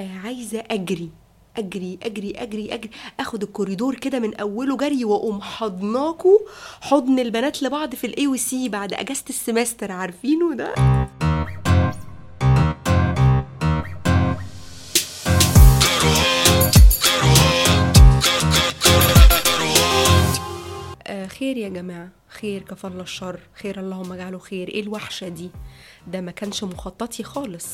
آه عايزة أجري. أجري أجري أجري أجري. آخد الكوريدور كده من أوله جري وأقوم حضناكوا. حضن البنات لبعض في ال AC بعد أجازة ال semester عارفينه ده؟ آه خير يا جماعة. خير كفى الله الشر. خير اللهم اجعله خير. إيه الوحشة دي؟ ده ما كانش مخططي خالص.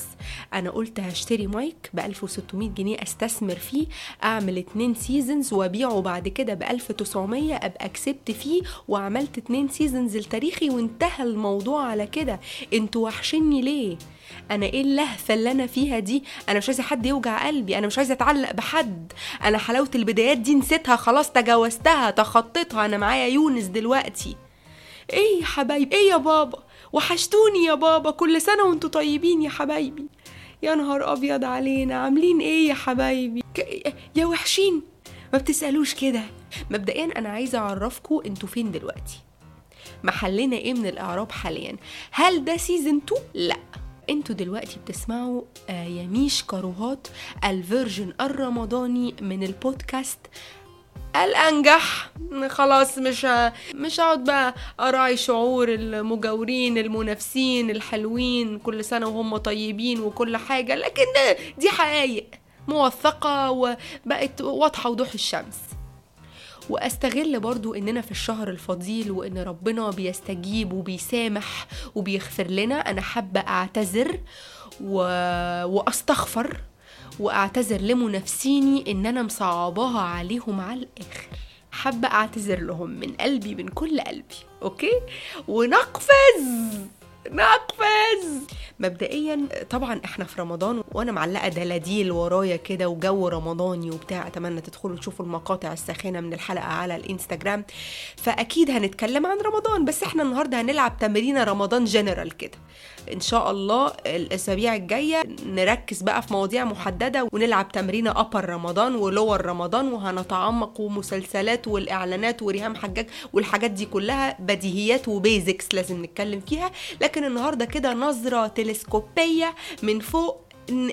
أنا قلت هشتري مايك ب 1600 جنيه أستثمر فيه أعمل اتنين seasons وأبيعه. بعد كده ب 1900 أبقى كسبت فيه وعملت اتنين seasons التاريخي وانتهى الموضوع على كده. أنتوا وحشني ليه؟ أنا إيه اللهفة اللي أنا فيها دي؟ أنا مش عايزة حد يوجع قلبي. أنا مش عايزة أتعلق بحد. أنا حلاوة البدايات دي نسيتها خلاص تجاوزتها تخطيتها. أنا معايا يونس دلوقتي. إيه يا حبايبي؟ إيه يا بابا؟ وحشتوني يا بابا كل سنة وانتوا طيبين يا حبايبي. يا نهار أبيض علينا عاملين إيه يا حبايبي؟ ك- يا وحشين. ما بتسألوش كده. مبدئيا أنا عايزة اعرفكم أنتوا فين دلوقتي. محلنا إيه من الإعراب حاليا؟ هل ده season 2 لأ. أنتوا دلوقتي بتسمعوا آه، يميش كروهات ال version الرمضاني من البودكاست الأنجح. خلاص مش مش هقعد بقى أراعي شعور المجاورين المنافسين الحلوين كل سنة وهم طيبين وكل حاجة. لكن دي حقائق موثقة وبقت واضحة وضوح الشمس. وأستغل برضو إننا في الشهر الفضيل وإن ربنا بيستجيب وبيسامح وبيغفر لنا أنا حابة أعتذر و... وأستغفر وأعتذر لمنافسيني إن أنا مصعباها عليهم على الآخر. حابة أعتذر لهم من قلبي من كل قلبي okay؟ ونقفز! نقفز. مبدئيا طبعا إحنا في رمضان وأنا معلقة دلاديل ورايا كده وجو رمضاني وبتاع أتمنى تدخلوا تشوفوا المقاطع الساخنة من الحلقة على الإنستجرام. فأكيد هنتكلم عن رمضان بس إحنا النهارده هنلعب تمرين رمضان جنرال كده. إن شاء الله الأسابيع الجاية نركز بقى في مواضيع محددة ونلعب تمرين upper رمضان و lower رمضان وهنتعمق ومسلسلات والإعلانات وريهام حجاج والحاجات دي كلها بديهيات و basics لازم نتكلم فيها. لكن النهارده كده نظرة تلسكوبية من فوق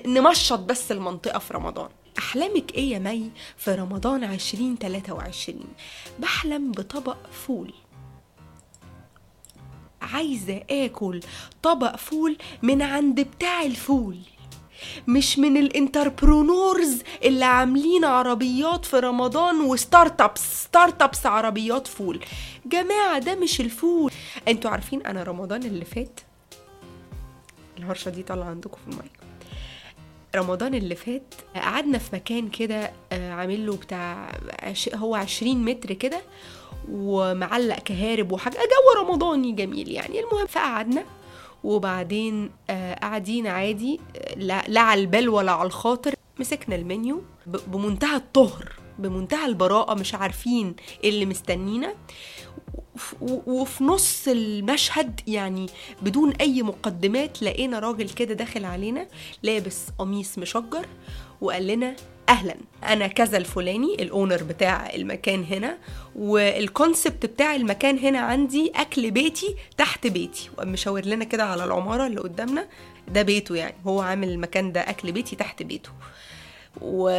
نمشط بس المنطقة في رمضان. أحلامك إيه يا مي في رمضان 2023 بحلم بطبق فول. عايزة آكل طبق فول من عند بتاع الفول. مش من ال entrepreneurs اللي عاملين عربيات في رمضان و startups startups عربيات فول. جماعة ده مش الفول. أنتوا عارفين أنا رمضان اللي فات؟ الهرشة دي طالعة عندكم في المايك. رمضان اللي فات قعدنا في مكان كده آه، عامل له بتاع هو 20 متر كده ومعلق كهارب وحاجة. جو رمضاني جميل يعني. المهم فقعدنا وبعدين آه، قاعدين عادي آه، لا, على البال ولا على الخاطر. مسكنا المنيو بمنتهى الطهر بمنتهى البراءة مش عارفين إيه اللي مستنينا. وفي نص المشهد يعني بدون أي مقدمات لقينا راجل كده داخل علينا لابس قميص مشجر وقال لنا أهلا. أنا كذا الفلاني ال owner بتاع المكان هنا وال concept بتاع المكان هنا عندي أكل بيتي تحت بيتي. وقام مشاور لنا كده على العمارة اللي قدامنا. ده بيته يعني. هو عامل المكان ده أكل بيتي تحت بيته. و...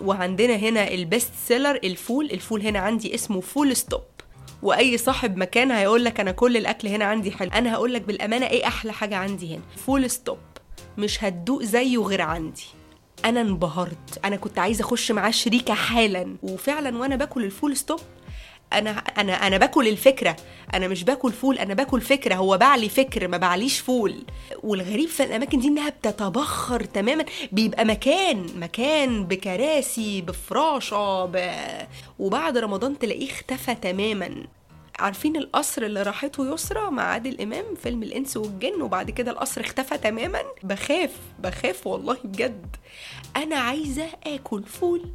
وعندنا هنا ال best seller الفول. الفول هنا عندي اسمه فول stop وأي صاحب مكان هيقول لك أنا كل الأكل هنا عندي حلو. أنا هقول لك بالأمانة إيه أحلى حاجة عندي هنا؟ فول stop مش هتدوق زيه غير عندي. أنا انبهرت. أنا كنت عايزة أخش معاه شريكة حالا. وفعلا وأنا باكل الفول stop أنا أنا أنا باكل الفكرة. أنا مش باكل فول أنا باكل فكرة. هو بعلي فكر ما بعليش فول. والغريب في الأماكن دي إنها بتتبخر تماما. بيبقى مكان مكان بكراسي بفراشة ب... وبعد رمضان تلاقيه اختفى تماما. عارفين القصر اللي راحته يسرى مع عادل إمام فيلم الإنس والجن وبعد كده القصر اختفى تماما. بخاف بخاف والله بجد. أنا عايزة آكل فول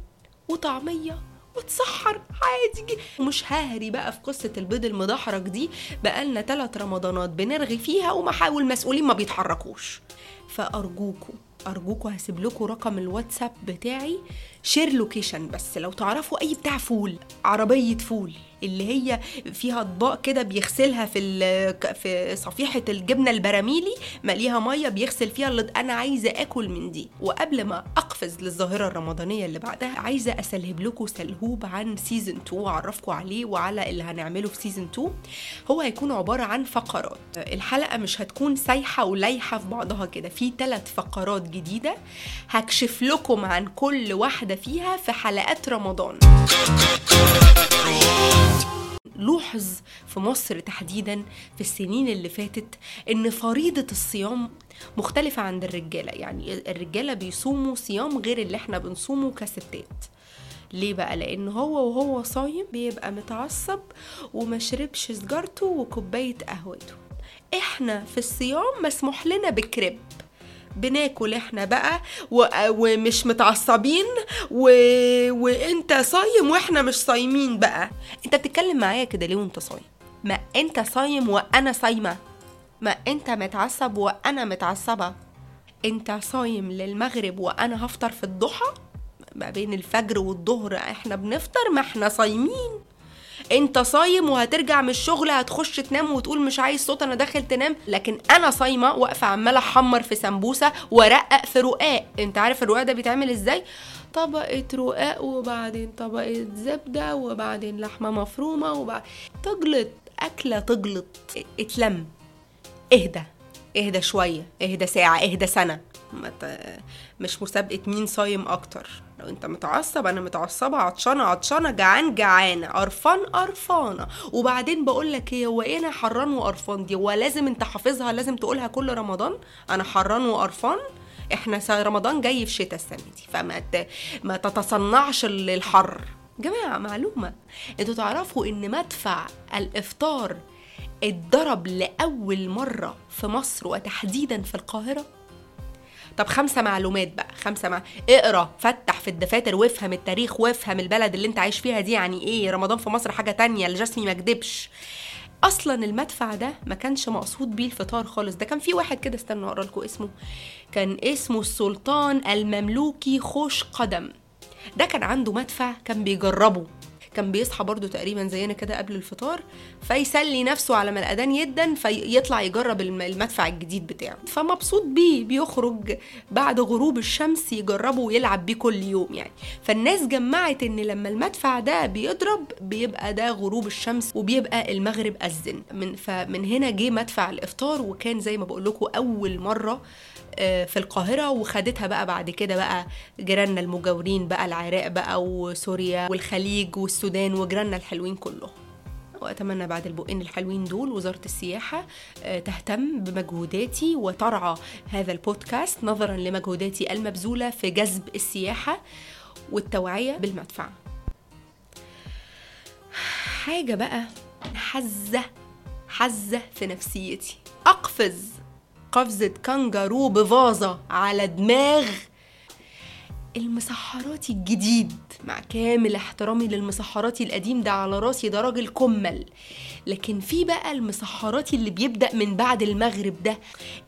وطعمية واتسحر عادي ومش ههري بقى في قصة البيض المدحرج دي. بقالنا ثلاث رمضانات بنرغي فيها ومحاول المسؤولين ما بيتحركوش. فأرجوكوا أرجوكوا هسيب لكم رقم الواتساب بتاعي share location بس. لو تعرفوا أي بتاع فول عربية فول. اللي هي فيها أطباق كده بيغسلها في في صفيحة الجبنة البراميلي مليها مية بيغسل فيها اللي أنا عايزة آكل من دي. وقبل ما أقفز للظاهرة الرمضانية اللي بعدها عايزة أسلهب لكم سلهوب عن season 2 واعرفكم عليه وعلى اللي هنعمله في season 2 هو هيكون عبارة عن فقرات. الحلقة مش هتكون سايحة ولايحة في بعضها كده في ثلاث فقرات جديدة هكشف لكم عن كل واحدة فيها في حلقات رمضان. لوحظ في مصر تحديدا في السنين اللي فاتت إن فريضة الصيام مختلفة عند الرجالة. يعني الرجالة بيصوموا صيام غير اللي إحنا بنصومه كستات. ليه بقى؟ لأن هو وهو صايم بيبقى متعصب ومشربش سجارته وكوباية قهوته. إحنا في الصيام مسموح لنا بكريب. بناكل إحنا بقى و... ومش متعصبين و... وانت صايم وإحنا مش صايمين بقى. انت بتتكلم معايا كده ليه وانت صايم؟ ما انت صايم وأنا صايمة. ما انت متعصب وأنا متعصبة. انت صايم للمغرب وأنا هفطر في الضحى؟ ما بين الفجر والظهر إحنا بنفطر ما إحنا صايمين. انت صايم وهترجع من الشغل هتخش تنام وتقول مش عايز صوت أنا داخل تنام. لكن أنا صايمة واقفة عمالة أحمر في سمبوسة وأرقق في رقاق. أنت عارف الرقاق ده بيتعمل إزاي؟ طبقة رقاق وبعدين طبقة زبدة وبعدين لحمة مفرومة وبعد تجلط. أكلة تجلط. اتلم. اهدى. اهدى شوية. اهدى ساعة. اهدى ت- مش مسابقة مين صايم أكتر. لو أنت متعصب أنا متعصبة عطشانة عطشانة جعان جعانة قرفان قرفانة. وبعدين بقول لك إيه هو إيه أنا حران وقرفان دي؟ هو لازم أنت حافظها لازم تقولها كل رمضان؟ أنا حران وقرفان؟ إحنا رمضان جاي في شتاء السنة دي فما. ما تتصنعش الحر. جماعة معلومة. أنتوا تعرفوا إن مدفع الإفطار اتضرب لأول مرة في مصر وتحديدا في القاهرة؟ طب خمسة معلومات بقى خمسة مع... اقرأ فتح في الدفاتر وافهم التاريخ وافهم البلد اللي انت عايش فيها دي يعني إيه رمضان في مصر حاجة تانية الجسمي ما كدبش أصلا المدفع ده ما كانش مقصود بيه الفطار خالص ده كان في واحد كده استنوا أقرأ لكم اسمه كان اسمه السلطان المملوكي خوش قدم. ده كان عنده مدفع كان بيجربه. كان بيصحى برضو تقريبا زينا كده قبل الفطار فيسلي نفسه على ما الاذان يدن فيطلع يجرب الم- المدفع الجديد بتاعه. فمبسوط بيه بيخرج بعد غروب الشمس يجربه ويلعب بيه كل يوم يعني. فالناس جمعت إن لما المدفع ده بيضرب بيبقى ده غروب الشمس وبيبقى المغرب أذن. من فمن هنا جه مدفع الإفطار وكان زي ما بقول لكم أول مرة في القاهرة وخدتها بقى بعد كده بقى جيراننا المجاورين بقى العراق بقى وسوريا والخليج والسودان وجيراننا الحلوين كلهم. وأتمنى بعد البقين الحلوين دول وزارة السياحة آه، تهتم بمجهوداتي وترعى هذا البودكاست نظرا لمجهوداتي المبذولة في جذب السياحة والتوعية بالمدفع. حاجة بقى حزة حزة في نفسيتي. أقفز. قفزة كانجارو بفازة على دماغ المسحراتي الجديد. مع كامل احترامي للمسحراتي القديم ده على راسي ده راجل كمل. لكن في بقى المسحراتي اللي بيبدأ من بعد المغرب ده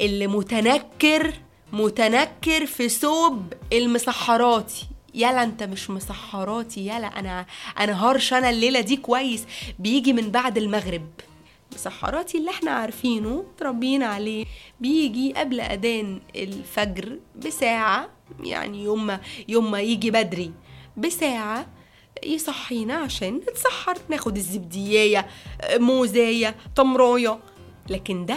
اللي متنكر متنكر في ثوب المسحراتي. يلا انت مش مسحراتي يلا أنا أنا هرش أنا الليلة دي كويس. بيجي من بعد المغرب. مسحراتي اللي إحنا عارفينه تربيين عليه. بيجي قبل أذان الفجر بساعة يعني يوم ما يوم ما يجي بدري بساعة يصحينا عشان نتسحر ناخد الزبدية موزاية تمراية لكن ده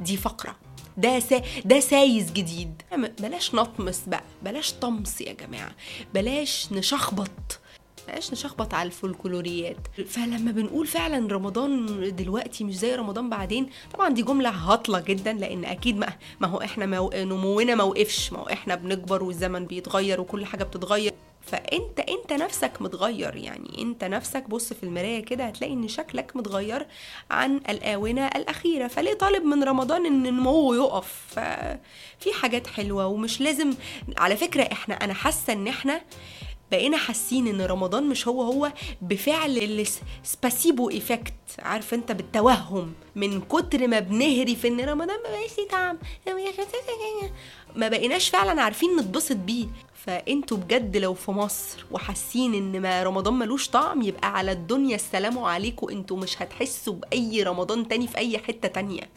دي فقرة. ده سا ده سايز جديد. بلاش نطمس بقى بلاش طمس يا جماعة. بلاش نشخبط. بلاش نشخبط على الفولكلوريات. فلما بنقول فعلا رمضان دلوقتي مش زي رمضان بعدين طبعا دي جملة هاطله جدا لأن أكيد ما, ما هو إحنا مو... نمونا ما وقفش ما هو إحنا بنكبر والزمن بيتغير وكل حاجة بتتغير. فأنت أنت نفسك متغير يعني أنت نفسك بص في المراية كده هتلاقي إن شكلك متغير عن الآونة الأخيرة. فليه طالب من رمضان إن نموه يقف؟ ففي حاجات حلوة ومش لازم على فكرة إحنا أنا حاسة إن إحنا بقينا حاسين إن رمضان مش هو هو بفعل ال placebo effect عارف أنت بالتوهم من كتر ما بنهري في إن رمضان ما بقاش ليه طعم. ما بقيناش فعلا عارفين نتبسط بيه. فأنتوا بجد لو في مصر وحاسين إن ما رمضان ملوش طعم يبقى على الدنيا السلام عليكم. أنتوا مش هتحسوا بأي رمضان تاني في أي حتة تانية.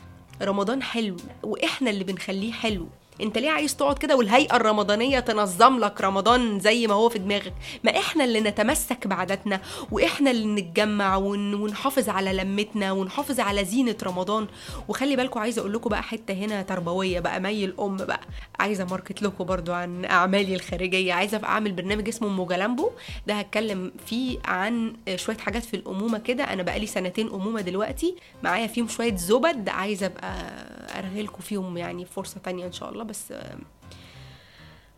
رمضان حلو وإحنا اللي بنخليه حلو. انت ليه عايز تقعد كده والهيئة الرمضانية تنظم لك رمضان زي ما هو في دماغك؟ ما إحنا اللي نتمسك بعاداتنا وإحنا اللي نتجمع ون- ونحافظ على لمتنا ونحافظ على زينة رمضان. وخلي بالكم عايزة أقول لكم بقى حتة هنا تربوية بقى مي الام بقى. عايزة ماركت لكم برضو عن أعمالي الخارجية. عايزة أعمل برنامج اسمه موجالامبو. ده هتكلم فيه عن شوية حاجات في الأمومة كده. أنا بقالي سنتين أمومة دلوقتي. معايا فيهم شوية زبد. عايزة أبقى ارغي لكم فيهم يعني فرصة تانية إن شاء الله. بس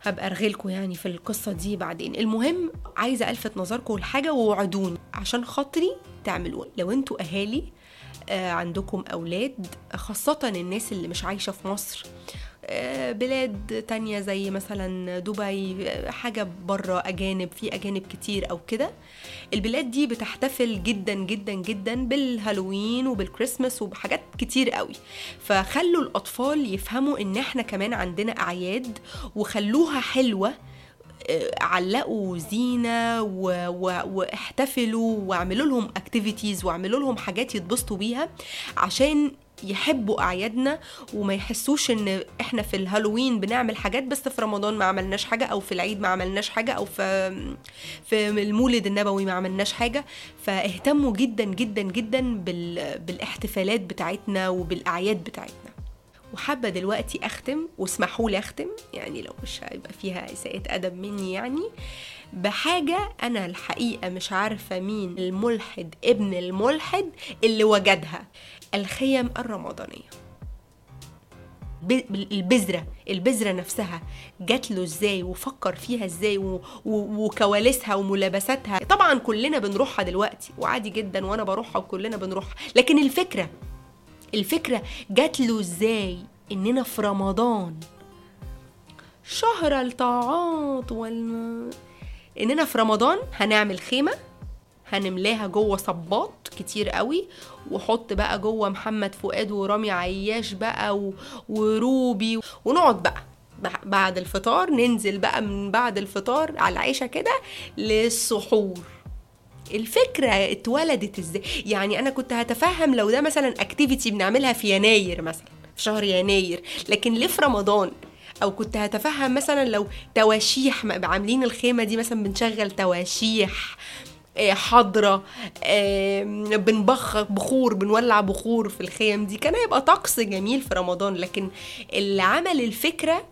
هبقى ارغي لكم يعني في القصة دي بعدين. المهم عايزة ألفت نظركم لحاجة ووعدوني عشان خاطري تعملوها. لو أنتوا أهالي آه، عندكم أولاد خاصة الناس اللي مش عايشة في مصر بلاد تانية زي مثلا دبي آه، حاجة بره أجانب في أجانب كتير أو كده. البلاد دي بتحتفل جدا جدا جدا بالهالوين وبالكريسماس وبحاجات كتير قوي. فخلوا الأطفال يفهموا إن إحنا كمان عندنا أعياد وخلوها حلوة آه، علقوا زينة و... و... واحتفلوا واعملوا لهم activities واعملوا لهم حاجات يتبسطوا بيها عشان يحبوا أعيادنا وما يحسوش إن إحنا في الهالوين بنعمل حاجات بس في رمضان ما عملناش حاجة أو في العيد ما عملناش حاجة أو في في المولد النبوي ما عملناش حاجة. فاهتموا جدا جدا جدا بال... بالاحتفالات بتاعتنا وبالأعياد بتاعتنا. وحابة دلوقتي أختم واسمحوا لي أختم يعني لو مش هيبقى فيها اساءه أدب مني يعني بحاجة أنا الحقيقة مش عارفة مين الملحد ابن الملحد اللي وجدها. الخيم الرمضانية ب- البذرة البذرة نفسها جات له إزاي وفكر فيها إزاي. وكواليسها وملابساتها طبعا كلنا بنروحها دلوقتي وعادي جدا وأنا بروحها وكلنا بنروحها لكن الفكرة الفكرة جات له إزاي إننا في رمضان شهر الطاعات والم... إننا في رمضان هنعمل خيمة هنملاها جوه صباط كتير قوي وحط بقى جوه محمد فؤاد ورامي عياش بقى. وروبي ونقعد بقى بع- بعد الفطار ننزل بقى من بعد الفطار على العشاء كده للسحور الفكرة اتولدت إزاي يعني أنا كنت هتفهم لو ده مثلا اكتيفيتي بنعملها في يناير مثلا في شهر يناير لكن ليه في رمضان أو كنت هتفهم مثلا لو تواشيح عاملين الخيمة دي مثلا بنشغل تواشيح حضرة آه، بنبخ بخور بنولع بخور في الخيم دي. كان هيبقى طقس جميل في رمضان لكن اللي عمل الفكرة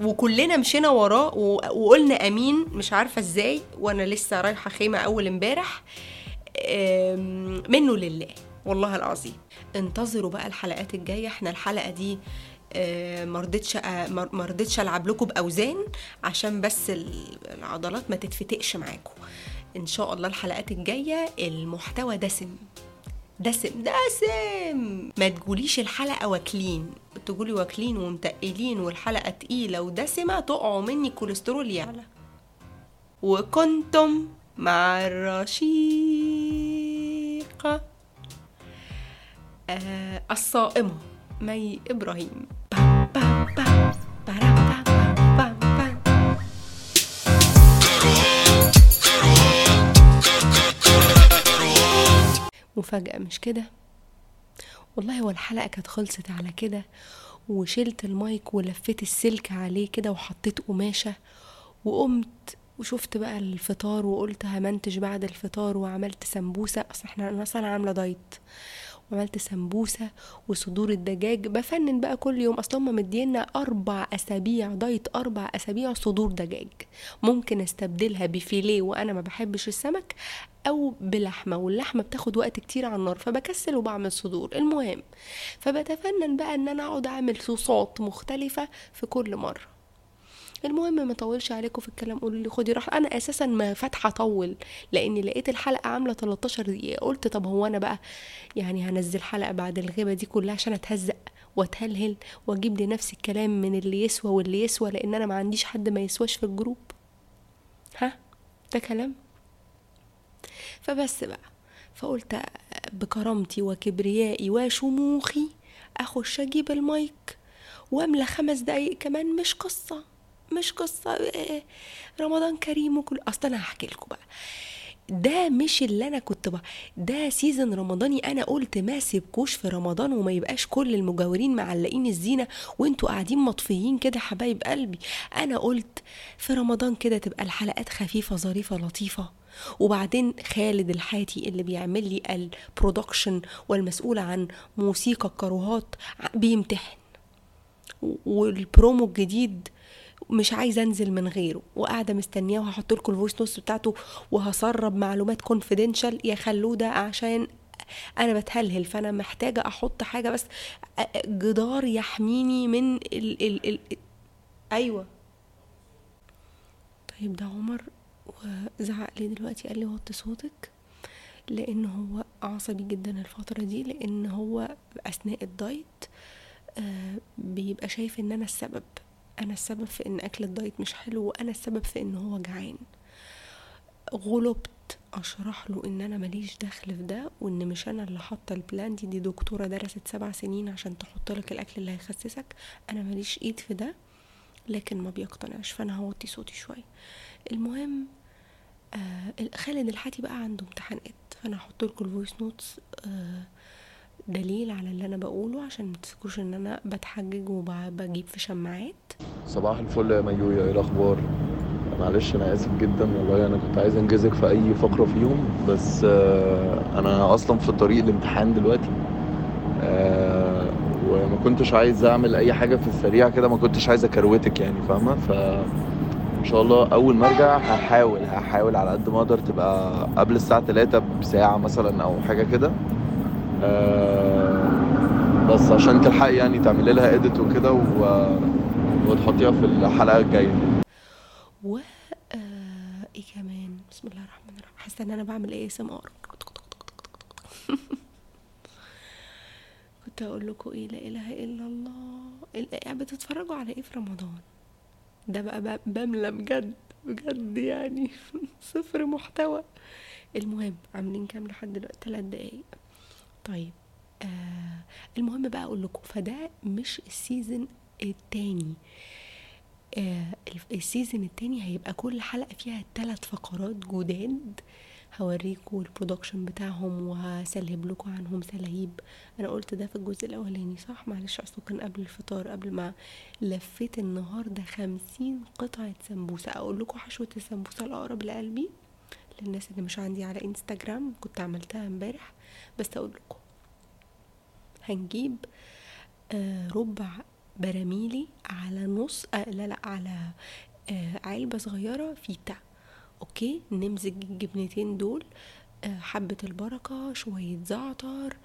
وكلنا مشينا وراه وقلنا أمين مش عارفة إزاي وأنا لسه رايحة خيمة أول امبارح منه لله والله العظيم. انتظروا بقى الحلقات الجاية. إحنا الحلقة دي آه، مرضتش آه، مر- مرضتش ألعب لكم بأوزان عشان بس ال- العضلات ما تتفتقش معاكم. إن شاء الله الحلقات الجاية المحتوى دسم. دسم دسم! ما تقوليش الحلقة واكلين. تقولي واكلين ومتقلين والحلقة تقيلة ودسمة تقعوا مني كوليسترول يعلى وكنتم مع الرشيقة. آه الصائمة مي إبراهيم. مفاجأة مش كده؟ والله هو الحلقة كانت خلصت على كده وشلت المايك ولفيت السلك عليه كده وحطيت قماشة وقمت وشفت بقى الفطار وقلت همنتج بعد الفطار وعملت سمبوسة. أصل إحنا أنا أصلا عاملة دايت. وعملت سمبوسة وصدور الدجاج. بفنن بقى كل يوم. أصل هما مدينا أربع أسابيع دايت أربع أسابيع صدور دجاج. ممكن أستبدلها بفيليه وأنا ما بحبش السمك أو بلحمة واللحمة بتاخد وقت كتير على النار فبكسل وبعمل صدور. المهم فبتفنن بقى إن أنا أقعد أعمل صوصات مختلفة في كل مرة. المهم ما اطولش عليكم في الكلام قولوا لي خدي راحة. أنا أساسا ما فاتحة اطول لإني لقيت الحلقة عاملة 13 دقيقة. قلت طب هو أنا بقى يعني هنزل حلقة بعد الغيبة دي كلها عشان أتهزق وأتهلهل وأجيب لنفسي الكلام من اللي يسوى واللي يسوى لأن أنا ما عنديش حد ما يسواش في الجروب. ها؟ ده كلام؟ فبس بقى. فقلت بكرامتي وكبريائي وشموخي أخش أجيب المايك وأملى خمس دقايق كمان مش قصة. مش قصة إيه، رمضان كريم وكل أصل أنا هحكي لكم بقى. ده مش اللي أنا كنت بقى ده season رمضاني أنا قلت ما سيبكوش في رمضان وما يبقاش كل المجاورين معلقين الزينة وأنتوا قاعدين مطفيين كده حبايب قلبي. أنا قلت في رمضان كده تبقى الحلقات خفيفة ظريفة لطيفة. وبعدين خالد الحاتي اللي بيعمل لي ال production والمسؤول عن موسيقى الكروهات بيمتحن. والبرومو الجديد مش عايزه انزل من غيره وقاعدة مستنياه وهحط لكم ال voice notes بتاعته وهسرب معلومات confidential يا خلوه ده عشان أنا بتهلهل فأنا محتاجة أحط حاجة بس جدار يحميني من ال ال ال أيوه. طيب ده عمر وزعق لي دلوقتي؟ قال لي وطي صوتك لأن هو عصبي جدا الفترة دي لأن هو أثناء الدايت آه بيبقى شايف إن أنا السبب. أنا السبب في إن أكل الدايت مش حلو وأنا السبب في إن هو جعان. غلبت أشرح له إن أنا ماليش دخل في ده وإن مش أنا اللي حاطة ال plan دي دي دكتورة درست سبع سنين عشان تحط لك الأكل اللي هيخسسك. أنا ماليش إيد في ده لكن ما بيقتنعش فأنا هوطي صوتي شوية. المهم آه خالد الحاتي بقى عنده امتحانات فأنا هحط لكم ال voice notes آه دليل على اللي أنا بقوله عشان ما تفكروش إن أنا بتحجج وبجيب في شماعات. صباح الفل يا ميويا إيه الأخبار؟ معلش أنا آسف جدا والله أنا كنت عايز أنجزك في أي فقرة فيهم بس آه أنا أصلا في طريق الامتحان دلوقتي. آه وما كنتش عايز أعمل أي حاجة في السريع كده ما كنتش عايز أكروتك يعني فاهمة؟ ف إن شاء الله أول ما أرجع هحاول هحاول على قد ما أقدر تبقى قبل الساعة 3 بساعة مثلا أو حاجة كده. بس عشان تلحقي يعني تعملي لها edit وكده وتحطيها في الحلقة الجاية. و آه إيه كمان؟ بسم الله الرحمن الرحيم. حاسة إن أنا بعمل إيه ASMR كنت أقول لكم إيه؟ لا إله إلا الله. بتتفرجوا على إيه في رمضان؟ ده بقى بملى بجد بجد يعني. صفر محتوى. المهم عاملين كام لحد دلوقتي؟ ثلاث دقايق. طيب آه المهم بقى أقول لكم فده مش ال season التاني. آه ال season التاني هيبقى كل حلقة فيها ثلاث فقرات جداد هوريكم ال production بتاعهم وهسلهب لكم عنهم سلاهيب. أنا قلت ده في الجزء الأولاني صح؟ معلش اصله كان قبل الفطار قبل ما لفيت النهارده خمسين قطعة سمبوسة. أقول لكم حشوة السمبوسة الأقرب لقلبي. للناس اللي مش عندي على انستجرام كنت عملتها امبارح. بس أقول لكم هنجيب آه ربع براميلي على نص آه لا لا على آه علبة صغيرة فيتا. okay؟ نمزج الجبنتين دول حبة البركة شوية زعتر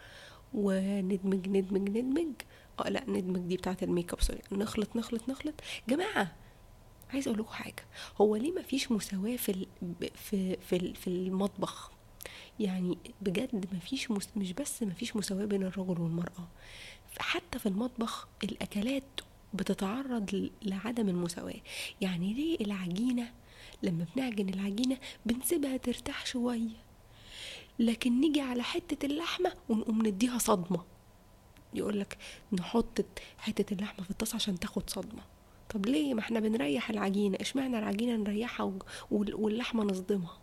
وندمج ندمج ندمج. آه لا ندمج دي بتاعت ال make up sorry. نخلط نخلط نخلط. جماعة عايز أقول لكم حاجة. هو ليه ما فيش مساواه في في في في المطبخ؟ يعني بجد مفيش مس... مش بس مفيش مساواة بين الرجل والمرأة. حتى في المطبخ الأكلات بتتعرض لعدم المساواة يعني ليه العجينة لما بنعجن العجينة بنسيبها ترتاح شوية لكن نيجي على حتة اللحمة ونقوم نديها صدمة. يقولك نحط حتة اللحمة في الطاسة عشان تاخد صدمة. طب ليه؟ ما إحنا بنريح العجينة اشمعنى العجينة نريحها واللحمة نصدمها؟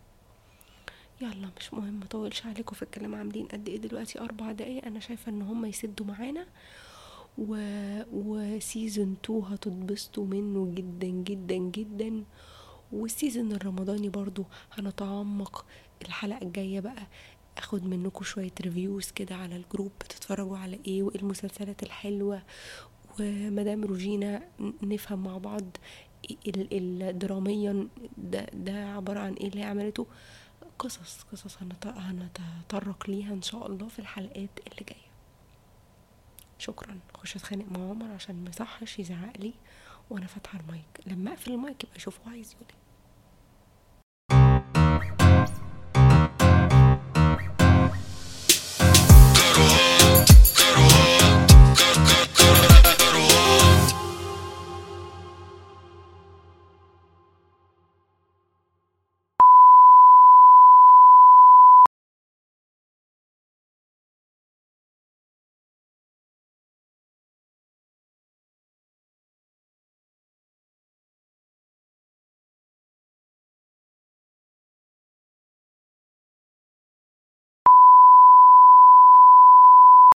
يلا مش مهم مطولش عليكم في الكلام عاملين قد إيه دلوقتي؟ أربع دقايق أنا شايفة إن هم يسدوا معانا. و... و season 2 هتتبسطوا منه جدا جدا جدا. وال season الرمضاني برضو هنتعمق. الحلقة الجاية بقى أخد منكم شوية reviews كده على ال group بتتفرجوا على إيه وايه المسلسلات الحلوة ومدام روجينا نفهم مع بعض الدراميا ده, ده عبارة عن إيه اللي عملته؟ قصص قصص هنتطرق ليها إن شاء الله في الحلقات اللي جاية. شكرا. خش أتخانق مع عمر عشان ما يصحش يزعق لي وأنا فاتحة المايك. لما أقفل المايك يبقى شوفوا عايز يقول